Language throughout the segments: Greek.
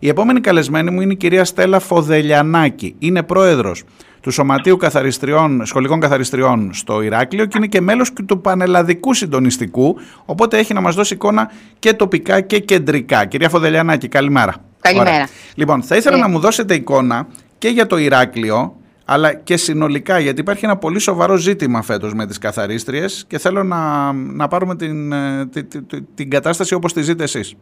Η επόμενη καλεσμένη μου είναι η κυρία Στέλλα Φοδελιανάκη. Είναι πρόεδρος του Σωματείου Καθαριστριών, Σχολικών Καθαριστριών στο Ηράκλειο και είναι και μέλος του Πανελλαδικού Συντονιστικού, οπότε έχει να μας δώσει εικόνα και τοπικά και κεντρικά. Κυρία Φοδελιανάκη, καλημέρα. Καλημέρα. Λοιπόν, θα ήθελα ε. να μου δώσετε εικόνα και για το Ηράκλειο, αλλά και συνολικά, γιατί υπάρχει ένα πολύ σοβαρό ζήτημα φέτος με τις καθαρίστριες και θέλω να, να πάρουμε την, ε, την, την, την κατάσταση όπως τη ζείτε εσείς.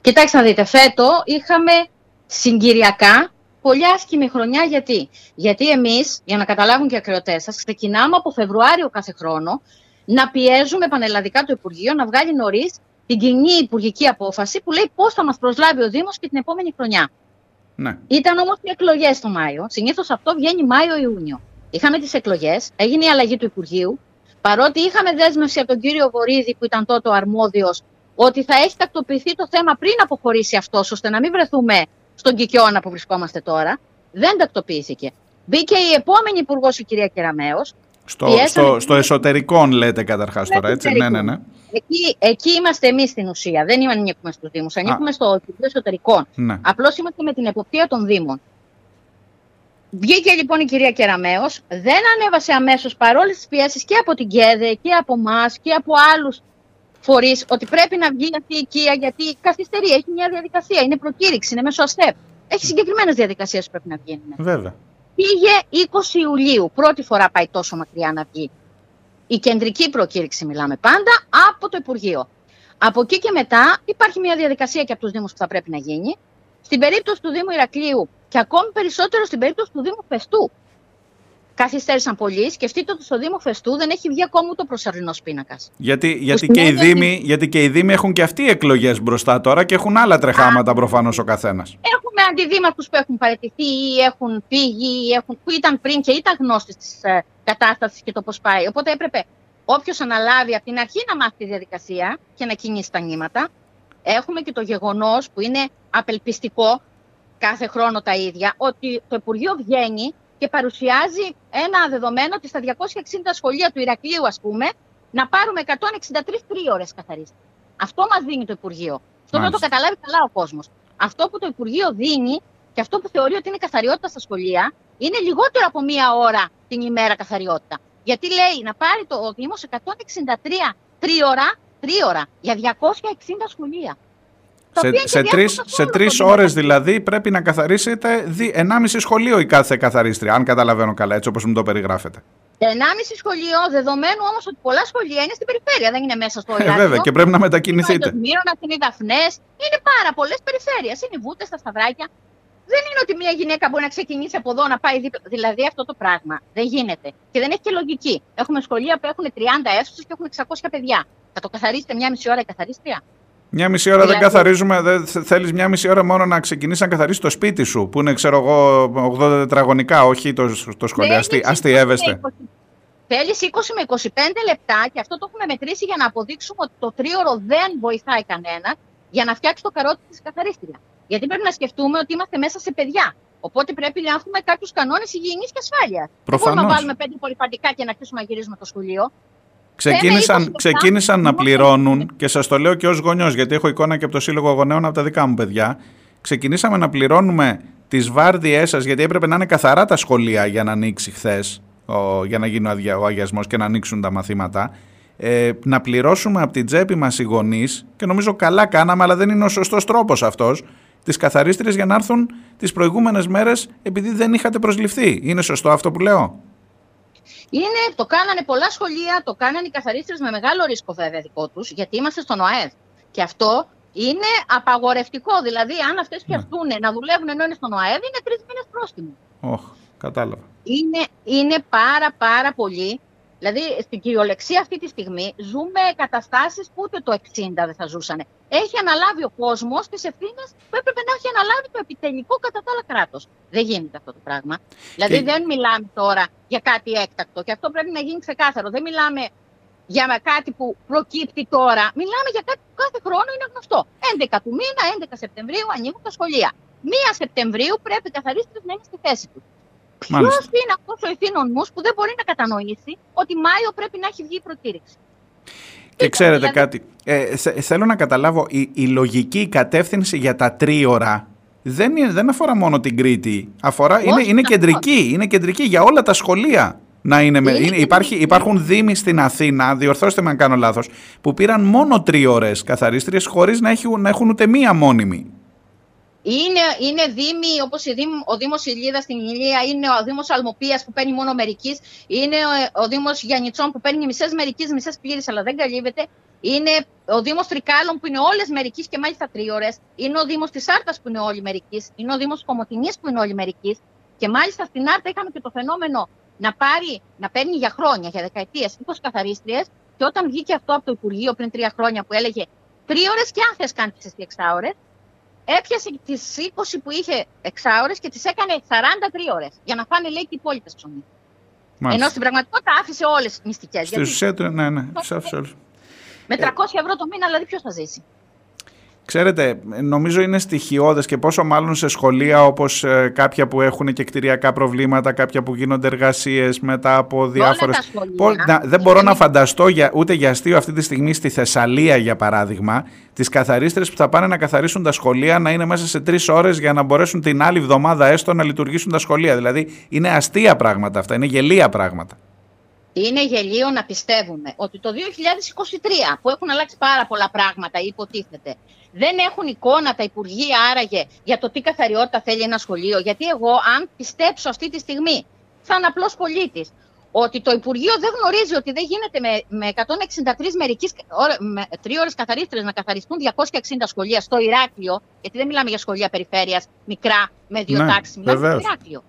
Κοιτάξτε να δείτε, φέτο είχαμε συγκυριακά πολύ άσχημη χρονιά. Γιατί, Γιατί εμείς, για να καταλάβουν και οι ακροατές σας, ξεκινάμε από Φεβρουάριο κάθε χρόνο να πιέζουμε πανελλαδικά το Υπουργείο να βγάλει νωρίς την κοινή υπουργική απόφαση που λέει πώς θα μας προσλάβει ο Δήμος και την επόμενη χρονιά. Ναι. Ήταν όμως οι εκλογές το Μάιο. Συνήθως αυτό βγαίνει Μάιο-Ιούνιο. Είχαμε τις εκλογές, έγινε η αλλαγή του Υπουργείου. Παρότι είχαμε δέσμευση από τον κύριο Βορύδη, που ήταν τότε ο αρμόδιος ότι θα έχει τακτοποιηθεί το θέμα πριν αποχωρήσει αυτός, ώστε να μην βρεθούμε στον Κικιώνα που βρισκόμαστε τώρα. Δεν τακτοποιήθηκε. Μπήκε η επόμενη υπουργός, η κυρία Κεραμέο. Στο, στο, στο εσωτερικό, λέτε καταρχάς τώρα, έτσι; Ναι, ναι, ναι. Εκεί, εκεί είμαστε εμείς στην ουσία. Δεν ανήκουμε στους Δήμους. Ανήκουμε στο Υπουργείο Εσωτερικών. Ναι. Απλώς είμαστε με την εποπτεία των Δήμων. Βγήκε λοιπόν η κυρία Κεραμέο, δεν ανέβασε αμέσως παρόλες τις πιέσεις και από την ΚΕΔΕ και από εμάς και από άλλους φορείς ότι πρέπει να βγει αυτή η οικία γιατί καθυστερεί, έχει μια διαδικασία, είναι προκήρυξη, είναι μέσω ΑΣΤΕΠ. Έχει συγκεκριμένες διαδικασίες που πρέπει να βγαίνουν. Βέβαια. Πήγε 20 Ιουλίου, πρώτη φορά πάει τόσο μακριά να βγει. Η κεντρική προκήρυξη μιλάμε πάντα από το Υπουργείο. Από εκεί και μετά υπάρχει μια διαδικασία και από τους Δήμους που θα πρέπει να γίνει. Στην περίπτωση του Δήμου Ηρακλείου και ακόμη περισσότερο στην περίπτωση του Δήμου Πεστού, καθυστέρησαν πολύ. Σκεφτείτε ότι στο Δήμο Φεστού δεν έχει βγει ακόμα ούτε ο προσωρινός πίνακας. Γιατί, γιατί, και οι Δήμοι, γιατί και οι Δήμοι έχουν και αυτοί εκλογές μπροστά τώρα και έχουν άλλα τρεχάματα προφανώς ο καθένας. Έχουμε αντιδήμαρχου που έχουν παραιτηθεί ή έχουν φύγει, ή έχουν, που ήταν πριν και ήταν γνώστες της ε, κατάστασης και το πώς πάει. Οπότε έπρεπε όποιος αναλάβει από την αρχή να μάθει τη διαδικασία και να κινήσει τα νήματα. Έχουμε και το γεγονός που είναι απελπιστικό κάθε χρόνο τα ίδια, ότι το Υπουργείο βγαίνει και παρουσιάζει ένα δεδομένο ότι στα 260 σχολεία του Ηρακλείου, ας πούμε, να πάρουμε 163 τρίωρες καθαρίστη. Αυτό μας δίνει το Υπουργείο. Αυτό να το καταλάβει καλά ο κόσμος. Αυτό που το Υπουργείο δίνει και αυτό που θεωρεί ότι είναι καθαριότητα στα σχολεία είναι λιγότερο από μία ώρα την ημέρα καθαριότητα. Γιατί λέει να πάρει το Δήμος 163 τρίωρα, τρίωρα για 260 σχολεία. Σε, σε, τρεις, σε τρεις ώρες δηλαδή πρέπει να καθαρίσετε 1,5 σχολείο η κάθε καθαρίστρια, αν καταλαβαίνω καλά, έτσι όπως μου το περιγράφετε. 1,5 σχολείο, δεδομένου όμως ότι πολλά σχολεία είναι στην περιφέρεια, δεν είναι μέσα στο Ιράκ. Ε, βέβαια, και πρέπει να μετακινηθείτε. Είναι Μύρονα, είναι οι Δαφνέ, είναι πάρα πολλές περιφέρειες. Είναι οι Βούτες, τα Σταυράκια. Δεν είναι ότι μια γυναίκα μπορεί να ξεκινήσει από εδώ να πάει δίπλα. Δηλαδή αυτό το πράγμα δεν γίνεται. Και δεν έχει και λογική. Έχουμε σχολεία που έχουν 30 αίθουσες και έχουν 600 παιδιά. Θα το καθαρίσετε μια μισή ώρα η καθαρίστρια; Μια μισή ώρα δηλαδή... δεν καθαρίζουμε, δεν θέλεις μια μισή ώρα μόνο να ξεκινήσεις να καθαρίσει το σπίτι σου, που είναι ξέρω εγώ 80 τετραγωνικά, όχι το, το σχολείο. Αστείευεστε. Θέλεις 20 με 25 λεπτά και αυτό το έχουμε μετρήσει για να αποδείξουμε ότι το τρίωρο δεν βοηθάει κανένα για να φτιάξει το καρότι της καθαρίστρια. Γιατί πρέπει να σκεφτούμε ότι είμαστε μέσα σε παιδιά. Οπότε πρέπει να έχουμε κάποιους κανόνες υγιεινής και ασφάλειας. Δεν μπορούμε να βάλουμε πέντε πολυφαντικά και να αρχίσουμε να γυρίζουμε το σχολείο. Ξεκίνησαν, ξεκίνησαν να πληρώνουν και σας το λέω και ως γονιός γιατί έχω εικόνα και από το Σύλλογο Γονέων από τα δικά μου παιδιά. Ξεκινήσαμε να πληρώνουμε τις βάρδιές σας γιατί έπρεπε να είναι καθαρά τα σχολεία για να ανοίξει χθες, για να γίνει ο αγιασμός και να ανοίξουν τα μαθήματα. Ε, να πληρώσουμε από την τσέπη μας οι γονείς και νομίζω καλά κάναμε αλλά δεν είναι ο σωστός τρόπος αυτός τις καθαρίστριες για να έρθουν τις προηγούμενες μέρες επειδή δεν είχατε προσληφθεί. Είναι σωστό αυτό που λέω; Είναι, το κάνανε πολλά σχολεία, το κάνανε οι καθαρίστρε με μεγάλο ρίσκο βέβαια δικό τους, γιατί είμαστε στον ΟΑΕΔ. Και αυτό είναι απαγορευτικό. Δηλαδή, αν αυτές ναι. πιαστούν να δουλεύουν ενώ είναι στον ΟΑΕΔ, είναι τρεις μήνες πρόστιμο. Όχι, κατάλαβα. Είναι, είναι πάρα πάρα πολύ Δηλαδή, στην κυριολεξία αυτή τη στιγμή ζούμε καταστάσεις που ούτε το 60 δεν θα ζούσαν. Έχει αναλάβει ο κόσμος τις ευθύνες που έπρεπε να έχει αναλάβει το επιτελικό κατά τα άλλα κράτος. Δεν γίνεται αυτό το πράγμα. Δηλαδή, δεν μιλάμε τώρα για κάτι έκτακτο και αυτό πρέπει να γίνει ξεκάθαρο. Δεν μιλάμε για κάτι που προκύπτει τώρα. Μιλάμε για κάτι που κάθε χρόνο είναι γνωστό. 11 του μήνα, 11 Σεπτεμβρίου ανοίγουν τα σχολεία. 1 Σεπτεμβρίου πρέπει οι καθαρίστρε να είναι στη θέση του. Ποιος είναι αυτός ο ευθύνων που δεν μπορεί να κατανοήσει ότι Μάιο πρέπει να έχει βγει η προκήρυξη. Και ξέρετε δηλαδή- κάτι, ε, θέλω να καταλάβω, η, η λογική κατεύθυνση για τα τρίωρα δεν, είναι, δεν αφορά μόνο την Κρήτη. Αφορά, είναι, είναι, κεντρική, είναι κεντρική για όλα τα σχολεία. Να είναι, είναι, είναι υπάρχει, υπάρχουν δήμοι στην Αθήνα, διορθώστε με αν κάνω λάθος, που πήραν μόνο τρίωρες καθαρίστριες χωρίς να έχουν, να έχουν ούτε μία μόνιμη. Είναι, είναι δήμοι όπως ο Δήμος Ηλίδας στην Ηλία, είναι ο Δήμος Αλμοπίας που παίρνει μόνο μερική, είναι ο, ο Δήμος Γιαννιτσών που παίρνει μισές μερική, μισές πλήρες, αλλά δεν καλύβεται. Είναι ο Δήμος Τρικάλων που είναι όλες μερική και μάλιστα τρίωρε. Είναι ο Δήμος της Άρτας που είναι όλοι μερική. Είναι ο Δήμος Κομωτινής που είναι όλοι μερική. Και μάλιστα στην Άρτα είχαμε και το φαινόμενο να, πάρει, να παίρνει για χρόνια, για δεκαετίες 20 καθαρίστριες. Και όταν βγήκε αυτό από το Υπουργείο πριν τρία χρόνια που έλεγε τρίωρε και αν θες κάνεις τι εξάωρε, έπιασε τις 20 που είχε εξάωρες και τις έκανε 43 ώρες για να φάνε λέει και οι υπόλοιπες ψωμί. Ενώ στην πραγματικότητα άφησε όλες τις μυστικές. Στην ουσία, ναι, ναι, άφησε όλες. Με 300 ευρώ το μήνα, δηλαδή ποιος θα ζήσει; Ξέρετε, νομίζω είναι στοιχειώδες και πόσο μάλλον σε σχολεία όπως ε, κάποια που έχουν και κτηριακά προβλήματα, κάποια που γίνονται εργασίες μετά από διάφορες... Σχολεία, δεν μπορώ να φανταστώ για, ούτε για αστείο αυτή τη στιγμή στη Θεσσαλία για παράδειγμα, τις καθαρίστρες που θα πάνε να καθαρίσουν τα σχολεία να είναι μέσα σε τρεις ώρες για να μπορέσουν την άλλη εβδομάδα έστω να λειτουργήσουν τα σχολεία. Δηλαδή είναι αστεία πράγματα αυτά, είναι γελία πράγματα. Είναι γελίο να πιστεύουμε ότι το 2023 που έχουν αλλάξει πάρα πολλά πράγματα υποτίθεται δεν έχουν εικόνα τα Υπουργεία άραγε για το τι καθαριότητα θέλει ένα σχολείο. Γιατί εγώ, αν πιστέψω αυτή τη στιγμή, σαν απλός πολίτης, ότι το Υπουργείο δεν γνωρίζει ότι δεν γίνεται με, με 163 μερικές τρεις ώρες καθαρίστρες να καθαριστούν 260 σχολεία στο Ηράκλειο, γιατί δεν μιλάμε για σχολεία περιφέρειας μικρά με δύο ναι, τάξει, μιλάμε για Ηράκλειο.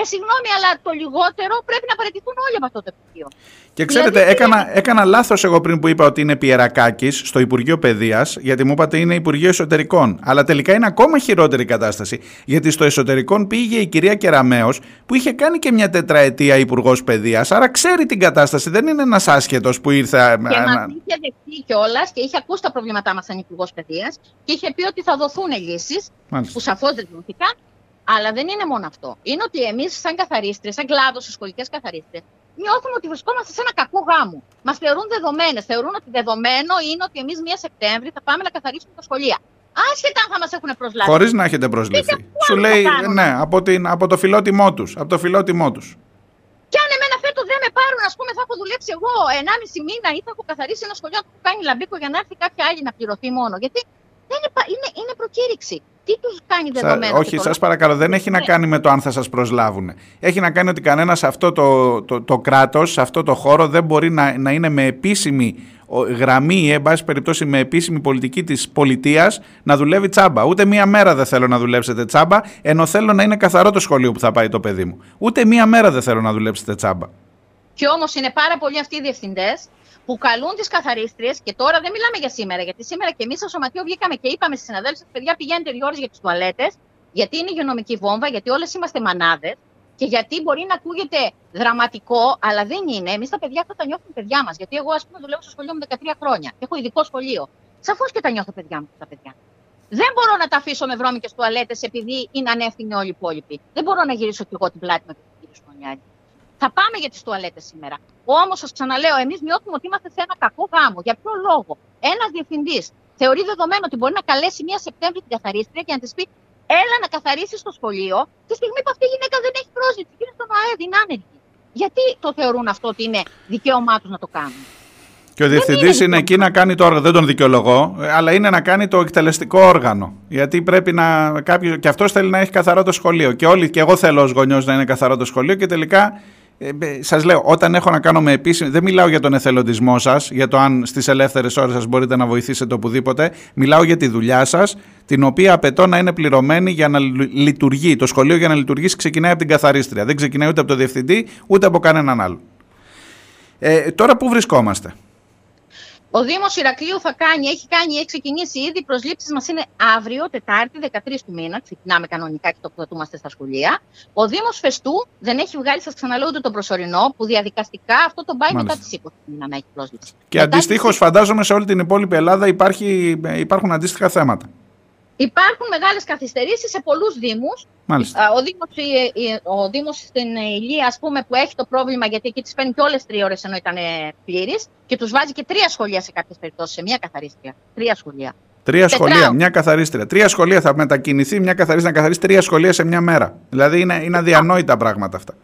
Ε, συγγνώμη, αλλά το λιγότερο πρέπει να παραιτηθούν όλοι από αυτό το Υπουργείο. Και ξέρετε, δηλαδή, έκανα, έκανα λάθος εγώ πριν που είπα ότι είναι Πιερακάκης στο Υπουργείο Παιδείας, γιατί μου είπατε είναι Υπουργείο Εσωτερικών. Αλλά τελικά είναι ακόμα χειρότερη η κατάσταση. Γιατί στο Εσωτερικών πήγε η κυρία Κεραμέο, που είχε κάνει και μια τετραετία Υπουργός Παιδείας, άρα ξέρει την κατάσταση. Δεν είναι ένας άσχετος που ήρθε. Και μας είχε δεχτεί κιόλας και είχε ακούσει τα προβλήματά μας σαν Υπουργός Παιδείας και είχε πει ότι θα δοθούν λύσεις, που σαφώς δεν δόθηκαν. Αλλά δεν είναι μόνο αυτό. Είναι ότι εμείς, σαν καθαρίστρε, σαν κλάδος, σχολικέ καθαρίστρε, νιώθουμε ότι βρισκόμαστε σε ένα κακό γάμο. Μας θεωρούν δεδομένες. Θεωρούν ότι δεδομένο είναι ότι εμείς μία Σεπτέμβρη θα πάμε να καθαρίσουμε τα σχολεία. Άσχετα αν θα μας έχουν προσλάβει. Χωρίς να έχετε προσληφθεί. Σου λέει, ναι, από, την, από το φιλότιμό τους. Από το φιλότιμό τους. Και αν εμένα φέτος δεν με πάρουν, ας πούμε, θα έχω δουλέψει εγώ 1,5 μήνα ή θα έχω καθαρίσει ένα σχολείο που κάνει λαμπίκο για να έρθει κάποια άλλη να πληρωθεί μόνο. Γιατί δεν είναι, είναι, είναι προκήρυξη τι τους κάνει δεδομένα. όχι, σας παρακαλώ, δεν έχει να ναι. κάνει με το αν θα σας προσλάβουν. Έχει να κάνει ότι κανένας σε αυτό το, το, το κράτος, σε αυτό το χώρο δεν μπορεί να, να είναι με επίσημη γραμμή ή, εν πάση περιπτώσει, με επίσημη πολιτική της πολιτείας να δουλεύει τσάμπα. Ούτε μία μέρα δεν θέλω να δουλέψετε τσάμπα, ενώ θέλω να είναι καθαρό το σχολείο που θα πάει το παιδί μου. Ούτε μία μέρα δεν θέλω να δουλέψετε τσάμπα. Και όμως είναι πάρα πολλοί αυτοί οι διευθυντές που καλούν τις καθαρίστριες και τώρα δεν μιλάμε για σήμερα. Γιατί σήμερα και εμείς στο Σωματείο βγήκαμε και είπαμε στις συναδέλφους: Παιδιά, πηγαίνετε δύο ώρες για τις τουαλέτες, γιατί είναι υγειονομική βόμβα, γιατί όλες είμαστε μανάδες και γιατί μπορεί να ακούγεται δραματικό, αλλά δεν είναι. Εμείς τα παιδιά αυτά τα νιώθουμε παιδιά μας. Γιατί εγώ, ας πούμε, δουλεύω στο σχολείο μου 13 χρόνια και έχω ειδικό σχολείο. Σαφώς και τα νιώθω παιδιά μου τα παιδιά. Δεν μπορώ να τα αφήσω με βρώμικες τουαλέτες επειδή είναι ανεύθυνοι όλοι οι υπόλοιποι. Δεν μπορώ να γυρίσω κι εγώ την πλάτη με τον κύριο Σπονιάλη. Θα πάμε για τις τουαλέτες σήμερα. Όμως, σας ξαναλέω, εμείς νιώθουμε ότι είμαστε σε ένα κακό γάμο. Για ποιο λόγο; Ένας διευθυντής θεωρεί δεδομένο ότι μπορεί να καλέσει μία Σεπτέμβρη την καθαρίστρια και να της πει Έλα να καθαρίσεις στο σχολείο, τη στιγμή που αυτή η γυναίκα δεν έχει πρόσληψη και είναι στον ΑΕΔ, είναι άνεργη. Γιατί το θεωρούν αυτό ότι είναι δικαίωμά τους να το κάνουν; Και ο διευθυντής είναι, είναι εκεί να κάνει το όργανο. Δεν τον δικαιολογώ, αλλά είναι να κάνει το εκτελεστικό όργανο. Γιατί πρέπει να. Κάποιος, και αυτός θέλει να έχει καθαρό το σχολείο. Και όλοι, και εγώ θέλω ως γονιός να είναι καθαρό το σχολείο. Και τελικά ε, σας λέω, όταν έχω να κάνω με επίσημη. Δεν μιλάω για τον εθελοντισμό σας, για το αν στις ελεύθερες ώρες σας μπορείτε να βοηθήσετε οπουδήποτε. Μιλάω για τη δουλειά σας, την οποία απαιτώ να είναι πληρωμένη για να λειτουργεί. Το σχολείο για να λειτουργήσει ξεκινάει από την καθαρίστρια. Δεν ξεκινάει ούτε από το διευθυντή, ούτε από κανέναν άλλο. Ε, τώρα πού βρισκόμαστε; Ο Δήμος Ηρακλείου θα κάνει, έχει κάνει, έχει ξεκινήσει ήδη. Οι προσλήψεις μας είναι αύριο, Τετάρτη, 13 του μήνα. Ξεκινάμε κανονικά και τοποθετούμαστε στα σχολεία. Ο Δήμος Φεστού δεν έχει βγάλει, σας ξαναλέω, ούτε τον προσωρινό, που διαδικαστικά αυτό το πάει μετά τις 20 μήνα να έχει πρόσληψη. Και αντιστοίχως, φαντάζομαι σε όλη την υπόλοιπη Ελλάδα υπάρχει, υπάρχουν αντίστοιχα θέματα. Υπάρχουν μεγάλες καθυστερήσεις σε πολλούς δήμους. Μάλιστα. Ο Δήμος, ο Δήμος στην Ηλία, ας πούμε, που έχει το πρόβλημα, γιατί εκεί τις παίρνει και όλες τρεις ώρες ενώ ήταν πλήρης, και τους βάζει και τρία σχολεία σε κάποιες περιπτώσεις, σε μια καθαρίστρια. Τρία σχολεία. Τρία σχολεία, μια καθαρίστρια. Τρία σχολεία θα μετακινηθεί μια καθαρίστρια να καθαρίσει τρία σχολεία σε μια μέρα. Δηλαδή είναι, είναι αδιανόητα πράγματα αυτά.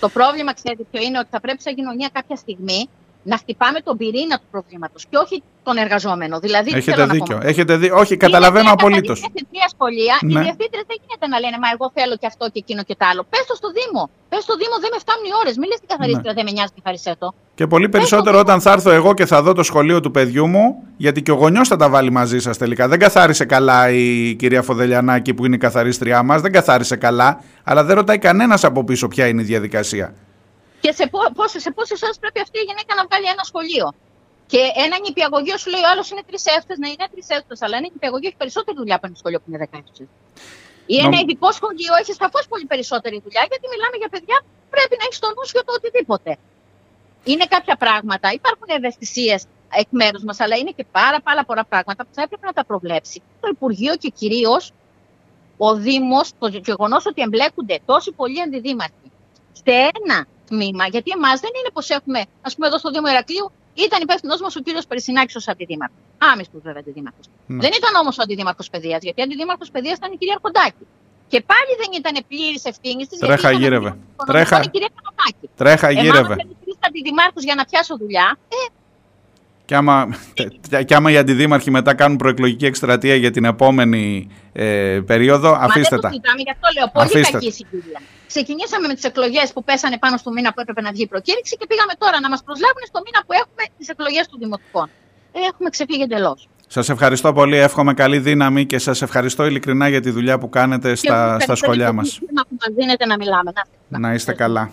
Το πρόβλημα, ξέρετε ποιο είναι, ότι θα πρέπει σαν κοινωνία κάποια στιγμή να χτυπάμε τον πυρήνα του προβλήματος και όχι τον εργαζόμενο. Δηλαδή, Έχετε δίκιο. Έχετε δει... Όχι, καταλαβαίνω απολύτως. Σε τρία σχολεία, ναι. οι διευθύντρες δεν γίνεται να λένε Μα εγώ θέλω και αυτό και εκείνο και το άλλο. Πες το στο Δήμο. Πες στο Δήμο, δεν με φτάνουν οι ώρες. Μην λε την καθαρίστρια, ναι. δεν με νοιάζει καθαριστέ το. Και πολύ περισσότερο όταν θα έρθω εγώ και θα δω το σχολείο του παιδιού μου, γιατί και ο γονιός θα τα βάλει μαζί σας τελικά. Δεν καθάρισε καλά η κυρία Φοδελιανάκη που είναι η καθαρίστριά μας, δεν καθάρισε καλά, αλλά δεν ρωτάει κανένας από πίσω ποια είναι η διαδικασία και σε, πόσε, σε πόσες ώρες πρέπει αυτή η γυναίκα να βγάλει ένα σχολείο. Και ένα νηπιαγωγείο σου λέει ο άλλος είναι τρεις έφτε, να είναι τρεις έφτε, αλλά ένα νηπιαγωγείο έχει περισσότερη δουλειά από ένα σχολείο που είναι δεκαέφτε. Ή ένα ειδικό σχολείο έχει σαφώς πολύ περισσότερη δουλειά, γιατί μιλάμε για παιδιά που πρέπει να έχεις στο νου για το οτιδήποτε. Είναι κάποια πράγματα, υπάρχουν ευαισθησίες εκ μέρους μας, αλλά είναι και πάρα, πάρα πολλά πράγματα που θα έπρεπε να τα προβλέψει το Υπουργείο και κυρίως ο Δήμος, το γεγονός ότι εμπλέκονται τόσοι πολλοί αντιδήμαρχοι σε ένα τμήμα. Γιατί εμάς δεν είναι πως έχουμε, ας πούμε, εδώ στο Δήμο Ερακλείου ήταν υπεύθυνος μας ο κύριος Περσινάκη ως αντιδήμαρχος. Άμυστος βέβαια αντιδήμαρχος. Ναι. Δεν ήταν όμως ο αντιδήμαρχος παιδείας, γιατί ο αντιδήμαρχος παιδείας ήταν η κυρία Αρχοντάκη. Και πάλι δεν ήταν πλήρης ευθύνης της. Τρέχα γύρευε. Τρέχα, Τρέχα γύρευε. Αν δεν αντιδημάρχου για να πιάσω δουλειά, ε, και άμα, και άμα οι αντιδήμαρχοι μετά κάνουν προεκλογική εκστρατεία για την επόμενη ε, περίοδο, αφήστε τα. Μα δεν το γι' αυτό λέω. Πολύ αφήστε. κακή συγκυρία. Ξεκινήσαμε με τις εκλογές που πέσανε πάνω στο μήνα που έπρεπε να βγει η προκήρυξη και πήγαμε τώρα να μας προσλάβουν στο μήνα που έχουμε τις εκλογές του Δημοτικών. Έχουμε ξεφύγει εντελώς. Σας ευχαριστώ πολύ. Εύχομαι καλή δύναμη και σας ευχαριστώ ειλικρινά για τη δουλειά που κάνετε στα, στα σχολεία μας. Να, να είστε καλά.